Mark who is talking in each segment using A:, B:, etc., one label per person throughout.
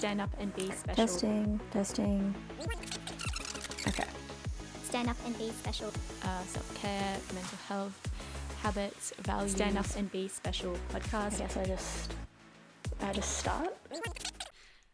A: Stand up and be special.
B: Testing, testing. Okay.
C: Stand up and be special.
A: Uh, Self care, mental health, habits, values. Stand up and be special
B: I
A: podcast.
B: guess I just I just start.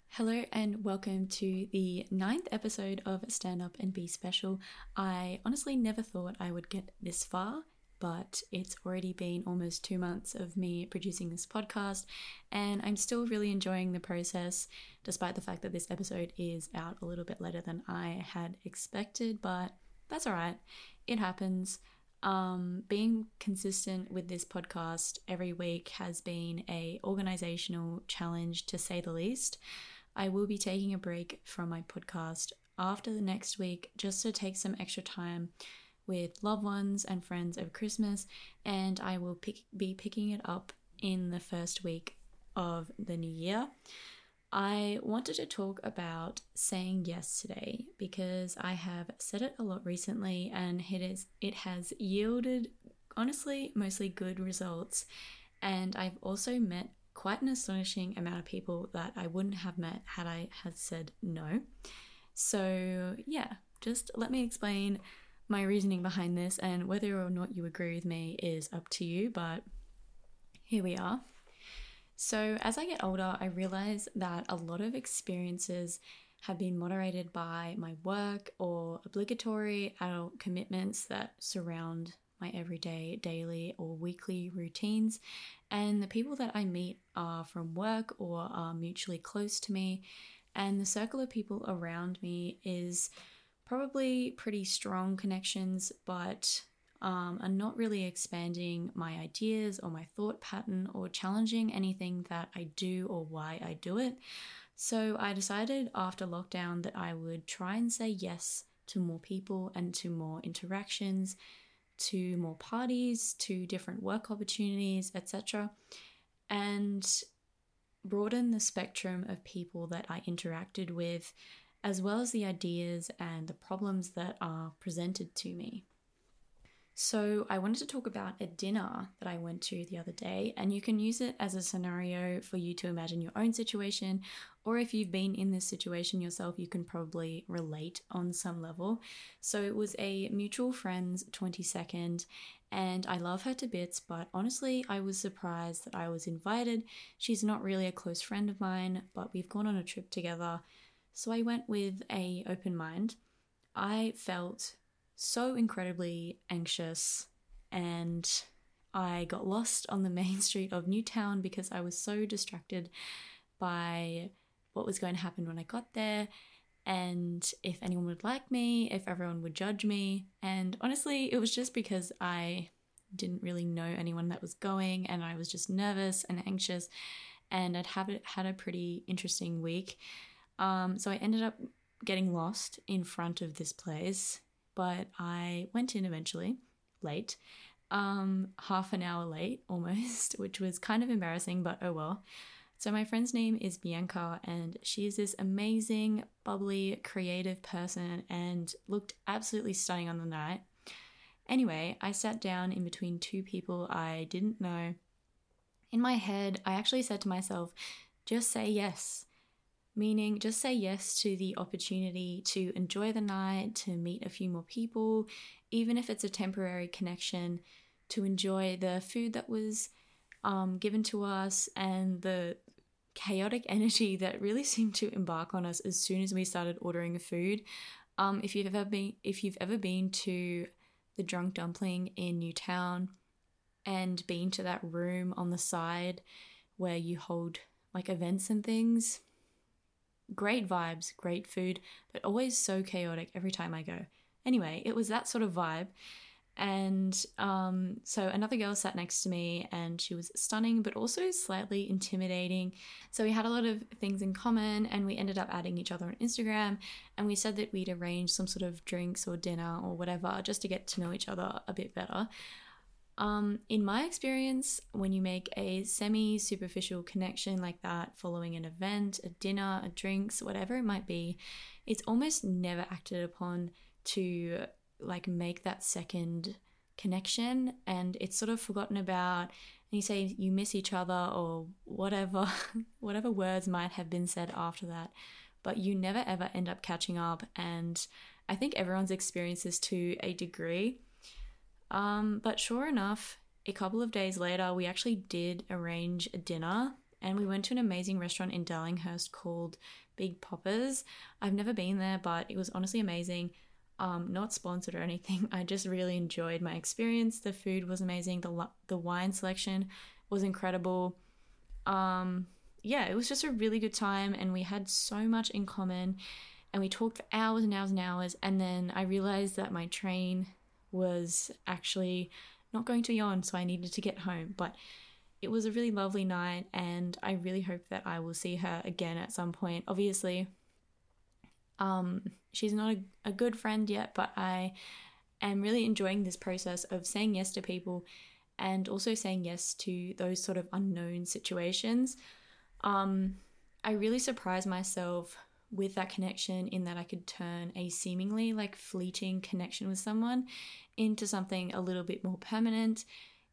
A: Hello and welcome to the ninth episode of Stand Up and Be Special. I honestly never thought I would get this far, but it's already been almost two months of me producing this podcast, and I'm still really enjoying the process, despite the fact that this episode is out a little bit later than I had expected, but that's alright. It happens. Um, being consistent with this podcast every week has been a organizational challenge to say the least. I will be taking a break from my podcast after the next week just to take some extra time with loved ones and friends over Christmas, and I will pick, be picking it up in the first week of the new year. I wanted to talk about saying yes today because I have said it a lot recently and it is it has yielded honestly mostly good results and I've also met quite an astonishing amount of people that I wouldn't have met had I had said no. So, yeah, just let me explain my reasoning behind this and whether or not you agree with me is up to you, but here we are. So, as I get older, I realize that a lot of experiences have been moderated by my work or obligatory adult commitments that surround my everyday, daily, or weekly routines. And the people that I meet are from work or are mutually close to me. And the circle of people around me is probably pretty strong connections, but um, are not really expanding my ideas or my thought pattern or challenging anything that I do or why I do it. So I decided after lockdown that I would try and say yes to more people and to more interactions, to more parties, to different work opportunities, etc. And broaden the spectrum of people that I interacted with, as well as the ideas and the problems that are presented to me. So, I wanted to talk about a dinner that I went to the other day, and you can use it as a scenario for you to imagine your own situation, or if you've been in this situation yourself, you can probably relate on some level. So, it was a mutual friend's 22nd, and I love her to bits, but honestly, I was surprised that I was invited. She's not really a close friend of mine, but we've gone on a trip together. So, I went with a open mind. I felt so incredibly anxious and I got lost on the main street of Newtown because I was so distracted by what was going to happen when I got there and if anyone would like me, if everyone would judge me. And honestly, it was just because I didn't really know anyone that was going and I was just nervous and anxious and I'd have had a pretty interesting week. Um, so I ended up getting lost in front of this place but I went in eventually, late, um, half an hour late almost, which was kind of embarrassing, but oh well. So, my friend's name is Bianca, and she is this amazing, bubbly, creative person and looked absolutely stunning on the night. Anyway, I sat down in between two people I didn't know. In my head, I actually said to myself, just say yes meaning just say yes to the opportunity to enjoy the night, to meet a few more people, even if it's a temporary connection, to enjoy the food that was um, given to us and the chaotic energy that really seemed to embark on us as soon as we started ordering food. Um, if you've ever been, if you've ever been to the Drunk Dumpling in Newtown and been to that room on the side where you hold like events and things, great vibes, great food, but always so chaotic every time I go. Anyway, it was that sort of vibe. And um, so another girl sat next to me and she was stunning, but also slightly intimidating. So we had a lot of things in common and we ended up adding each other on Instagram. And we said that we'd arrange some sort of drinks or dinner or whatever just to get to know each other a bit better. Um, in my experience, when you make a semi superficial connection like that following an event, a dinner, a drinks, whatever it might be, it's almost never acted upon to like make that second connection and it's sort of forgotten about and you say you miss each other or whatever, whatever words might have been said after that, but you never ever end up catching up. And I think everyone's experienced this to a degree. Um, but sure enough, a couple of days later, we actually did arrange a dinner and we went to an amazing restaurant in Darlinghurst called Big Poppa's. I've never been there, but it was honestly amazing. Um, not sponsored or anything. I just really enjoyed my experience. The food was amazing. The the wine selection was incredible. Um, yeah, it was just a really good time, and we had so much in common. And we talked for hours and hours and hours. And then I realized that my train was actually not going to be on, so I needed to get home. But it was a really lovely night, and I really hope that I will see her again at some point. Obviously, um, she's not a, a good friend yet, but I am really enjoying this process of saying yes to people and also saying yes to those sort of unknown situations. Um, I really surprised myself with that connection in that I could turn a seemingly like fleeting connection with someone into something a little bit more permanent.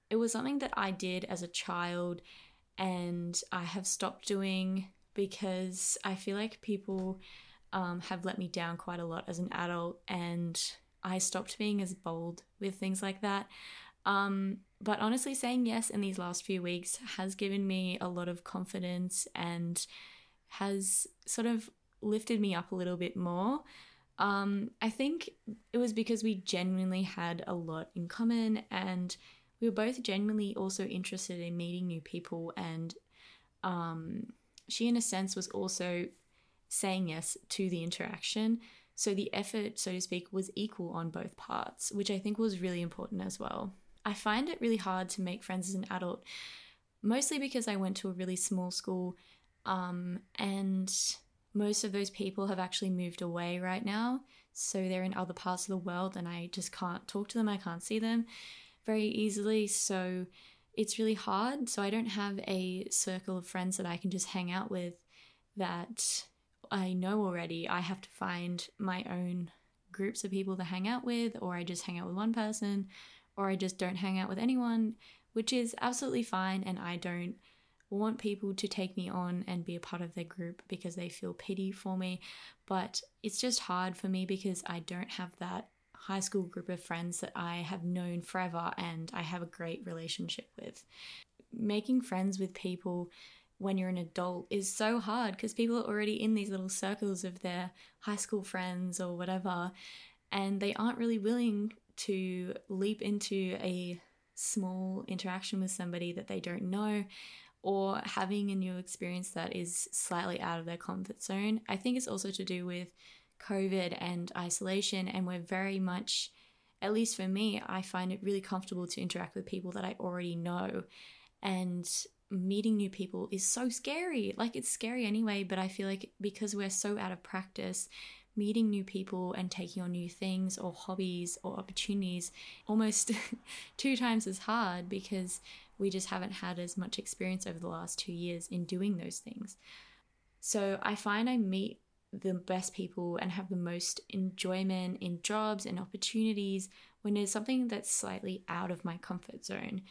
A: It was something that I did as a child and I have stopped doing because I feel like people um, have let me down quite a lot as an adult and I stopped being as bold with things like that. Um, but honestly, saying yes in these last few weeks has given me a lot of confidence and has sort of lifted me up a little bit more. Um, I think it was because we genuinely had a lot in common and we were both genuinely also interested in meeting new people. And um, she, in a sense, was also saying yes to the interaction. So the effort, so to speak, was equal on both parts, which I think was really important as well. I find it really hard to make friends as an adult, mostly because I went to a really small school um, and most of those people have actually moved away right now. So they're in other parts of the world and I just can't talk to them. I can't see them very easily. So it's really hard. So I don't have a circle of friends that I can just hang out with that I know already. I have to find my own groups of people to hang out with, or I just hang out with one person, or I just don't hang out with anyone, which is absolutely fine. And I don't want people to take me on and be a part of their group because they feel pity for me. But it's just hard for me because I don't have that high school group of friends that I have known forever and I have a great relationship with. Making friends with people when you're an adult is so hard because people are already in these little circles of their high school friends or whatever, and they aren't really willing to leap into a small interaction with somebody that they don't know or having a new experience that is slightly out of their comfort zone. I think it's also to do with COVID and isolation, and we're very much, at least for me, I find it really comfortable to interact with people that I already know. And meeting new people is so scary. Like, it's scary anyway, but I feel like because we're so out of practice, meeting new people and taking on new things or hobbies or opportunities almost two times as hard because we just haven't had as much experience over the last two years in doing those things. So I find I meet the best people and have the most enjoyment in jobs and opportunities when it's something that's slightly out of my comfort zone.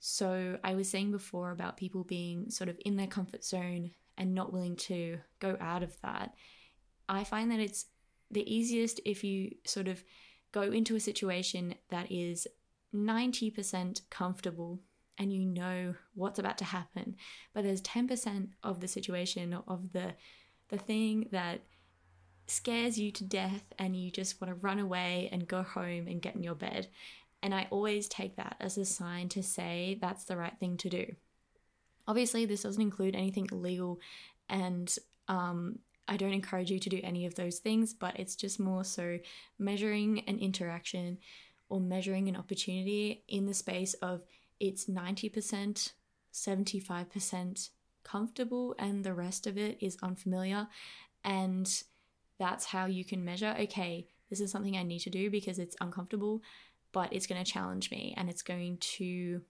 A: So I was saying before about people being sort of in their comfort zone and not willing to go out of that. I find that it's the easiest if you sort of go into a situation that is 90% comfortable and you know what's about to happen. But there's 10% of the situation of the the thing that scares you to death and you just want to run away and go home and get in your bed. And i always take that as a sign to say that's the right thing to do. Obviously this doesn't include anything legal, and um, I don't encourage you to do any of those things, but it's just more so measuring an interaction or measuring an opportunity in the space of it's 90%, 75% comfortable, and the rest of it is unfamiliar. And that's how you can measure okay, this is something I need to do because it's uncomfortable, but it's going to challenge me and it's going to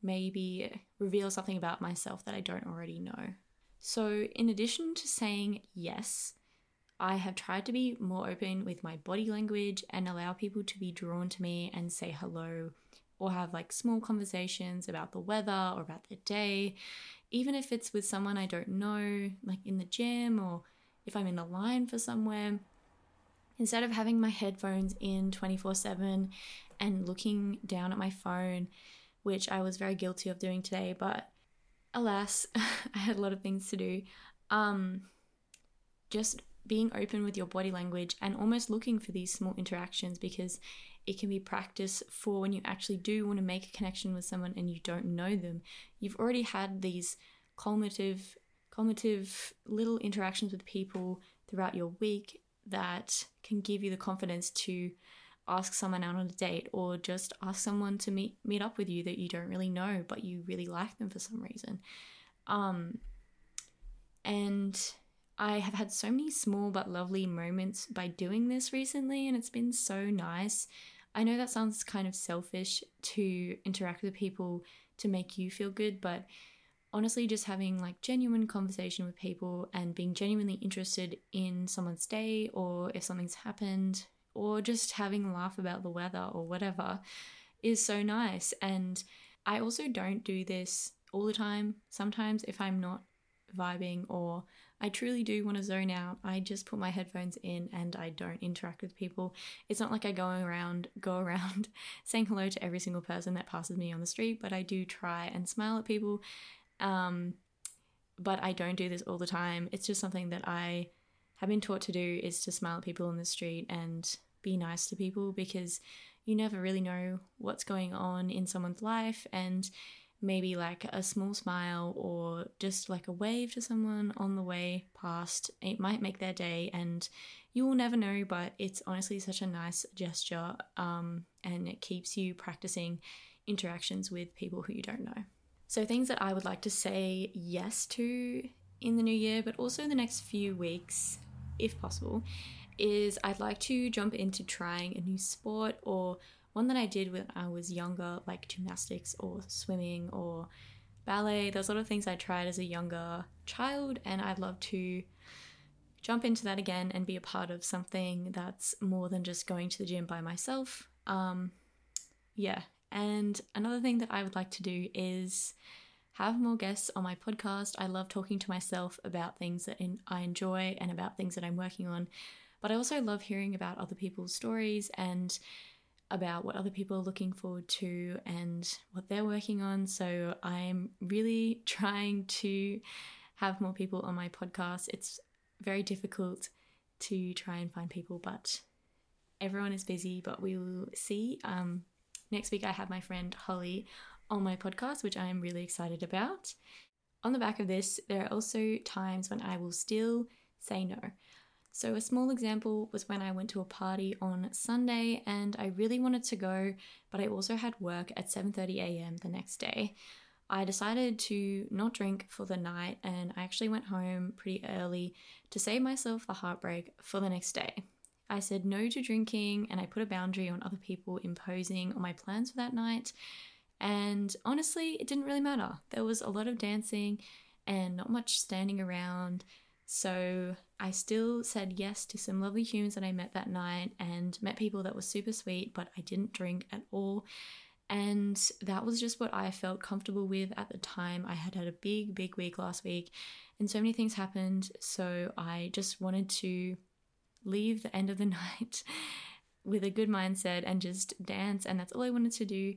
A: maybe reveal something about myself that I don't already know. So, in addition to saying yes, I have tried to be more open with my body language and allow people to be drawn to me and say hello or have like small conversations about the weather or about the day, even if it's with someone I don't know, like in the gym or if I'm in a line for somewhere. Instead of having my headphones in 24 7 and looking down at my phone, which I was very guilty of doing today, but alas, I had a lot of things to do. Um, just being open with your body language and almost looking for these small interactions because it can be practice for when you actually do want to make a connection with someone and you don't know them. You've already had these culminative, culminative little interactions with people throughout your week that can give you the confidence to ask someone out on a date or just ask someone to meet meet up with you that you don't really know but you really like them for some reason. Um, and I have had so many small but lovely moments by doing this recently, and it's been so nice. I know that sounds kind of selfish to interact with people to make you feel good, but honestly, just having like genuine conversation with people and being genuinely interested in someone's day or if something's happened or just having a laugh about the weather or whatever is so nice. And I also don't do this all the time. Sometimes, if I'm not vibing or I truly do want to zone out. I just put my headphones in and I don't interact with people. It's not like I go around go around saying hello to every single person that passes me on the street, but I do try and smile at people. Um, but I don't do this all the time. It's just something that I have been taught to do is to smile at people on the street and be nice to people because you never really know what's going on in someone's life and maybe like a small smile or just like a wave to someone on the way past. It might make their day, and you will never know, but it's honestly such a nice gesture um, and it keeps you practicing interactions with people who you don't know. So, things that I would like to say yes to in the new year, but also the next few weeks, if possible, is I'd like to jump into trying a new sport or one that I did when I was younger, like gymnastics or swimming or ballet. There's a lot of things I tried as a younger child, and I'd love to jump into that again and be a part of something that's more than just going to the gym by myself. Um, yeah, and another thing that I would like to do is have more guests on my podcast. I love talking to myself about things that I enjoy and about things that I'm working on, but I also love hearing about other people's stories and about what other people are looking forward to and what they're working on. So I'm really trying to have more people on my podcast. It's very difficult to try and find people, but everyone is busy. But we will see. Um, next week, I have my friend Holly on my podcast, which I am really excited about. On the back of this, there are also times when I will still say no. So a small example was when I went to a party on Sunday and I really wanted to go, but I also had work at 7:30 a.m. the next day. I decided to not drink for the night and I actually went home pretty early to save myself the heartbreak for the next day. I said no to drinking and I put a boundary on other people imposing on my plans for that night. And honestly, it didn't really matter. There was a lot of dancing and not much standing around. So I still said yes to some lovely humans that I met that night and met people that were super sweet, but I didn't drink at all. And that was just what I felt comfortable with at the time. I had had a big, big week last week, and so many things happened. So I just wanted to leave the end of the night with a good mindset and just dance. And that's all I wanted to do.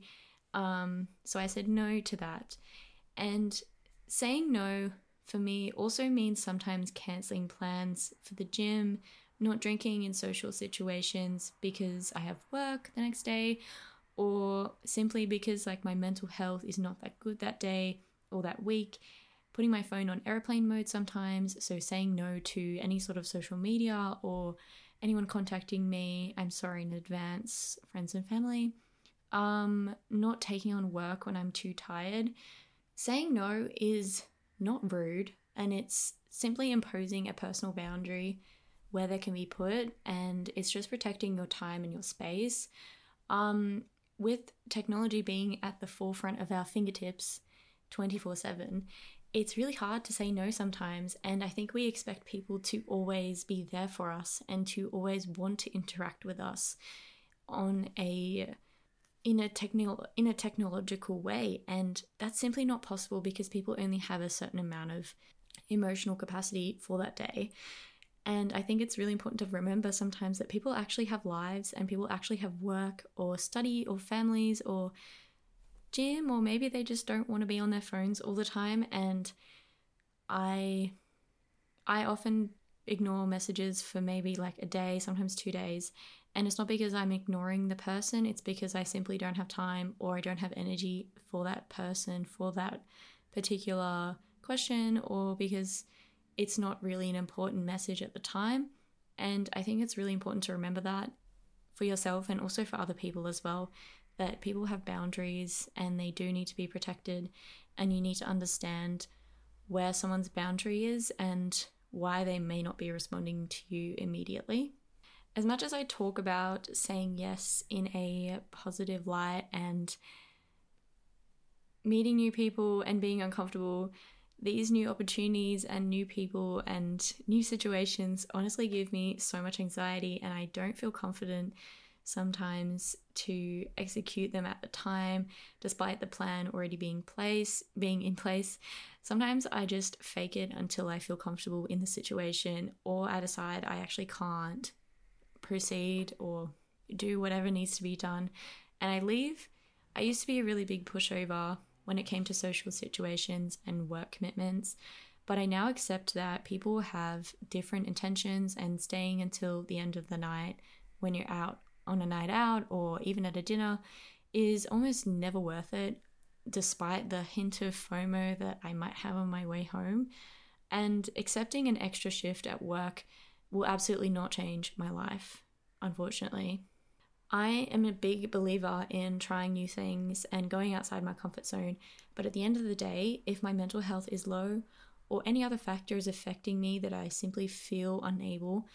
A: Um, so I said no to that. And saying no for me also means sometimes canceling plans for the gym, not drinking in social situations because I have work the next day, or simply because like my mental health is not that good that day or that week. Putting my phone on airplane mode sometimes, so saying no to any sort of social media or anyone contacting me, I'm sorry in advance, friends and family. Um, not taking on work when I'm too tired. Saying no is not rude, and it's simply imposing a personal boundary where they can be put, and it's just protecting your time and your space. Um, with technology being at the forefront of our fingertips 24 7, it's really hard to say no sometimes. And I think we expect people to always be there for us and to always want to interact with us on a in a technical in a technological way and that's simply not possible because people only have a certain amount of emotional capacity for that day and I think it's really important to remember sometimes that people actually have lives and people actually have work or study or families or gym or maybe they just don't want to be on their phones all the time and I I often ignore messages for maybe like a day, sometimes 2 days. And it's not because I'm ignoring the person, it's because I simply don't have time or I don't have energy for that person, for that particular question, or because it's not really an important message at the time. And I think it's really important to remember that for yourself and also for other people as well that people have boundaries and they do need to be protected, and you need to understand where someone's boundary is and why they may not be responding to you immediately. As much as I talk about saying yes in a positive light and meeting new people and being uncomfortable, these new opportunities and new people and new situations honestly give me so much anxiety, and I don't feel confident sometimes to execute them at the time despite the plan already being place being in place. Sometimes i just fake it until i feel comfortable in the situation or I decide i actually can't proceed or do whatever needs to be done and i leave i used to be a really big pushover when it came to social situations and work commitments but I now accept that people have different intentions and staying until the end of the night when you're out on a night out or even at a dinner is almost never worth it, despite the hint of FOMO that I might have on my way home. And accepting an extra shift at work will absolutely not change my life, unfortunately. I am a big believer in trying new things and going outside my comfort zone, but at the end of the day, if my mental health is low or any other factor is affecting me that I simply feel unable,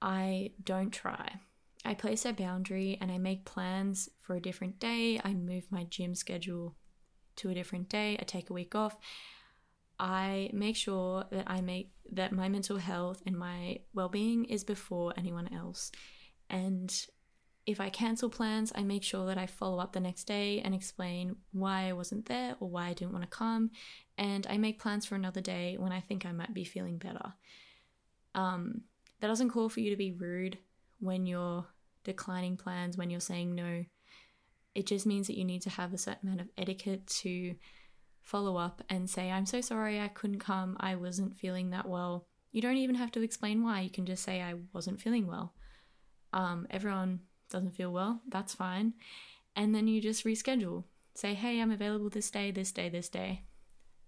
A: I don't try. I place a boundary and I make plans for a different day. I move my gym schedule to a different day. I take a week off. I make sure that I make that my mental health and my well-being is before anyone else. And if I cancel plans, I make sure that I follow up the next day and explain why I wasn't there or why I didn't want to come. And I make plans for another day when I think I might be feeling better. Um, that doesn't call for you to be rude when you're declining plans, when you're saying no. It just means that you need to have a certain amount of etiquette to follow up and say, I'm so sorry I couldn't come. I wasn't feeling that well. You don't even have to explain why. You can just say, I wasn't feeling well. Um, everyone doesn't feel well. That's fine. And then you just reschedule. Say, hey, I'm available this day, this day, this day.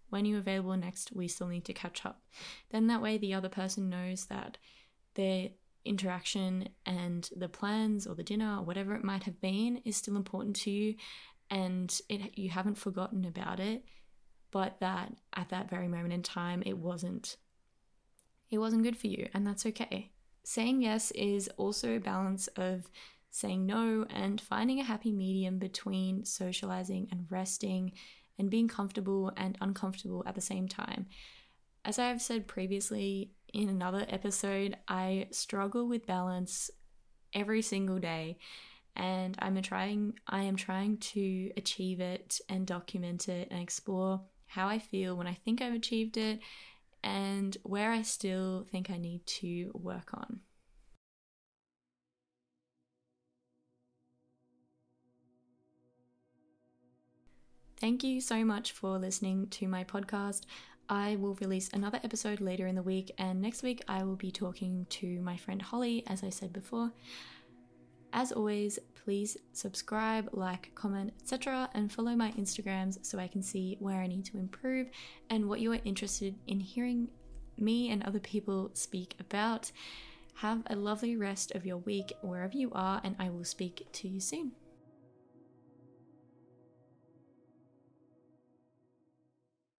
A: When you're available next, we still need to catch up. Then that way the other person knows that they're interaction and the plans or the dinner or whatever it might have been is still important to you and it, you haven't forgotten about it but that at that very moment in time it wasn't it wasn't good for you and that's okay. Saying yes is also a balance of saying no and finding a happy medium between socializing and resting and being comfortable and uncomfortable at the same time. As i've said previously in another episode, I struggle with balance every single day and I'm trying I am trying to achieve it and document it and explore how I feel when I think I've achieved it and where I still think I need to work on. Thank you so much for listening to my podcast. I will release another episode later in the week, and next week I will be talking to my friend Holly, as I said before. As always, please subscribe, like, comment, etc., and follow my Instagrams so I can see where I need to improve and what you are interested in hearing me and other people speak about. Have a lovely rest of your week wherever you are, and I will speak to you soon.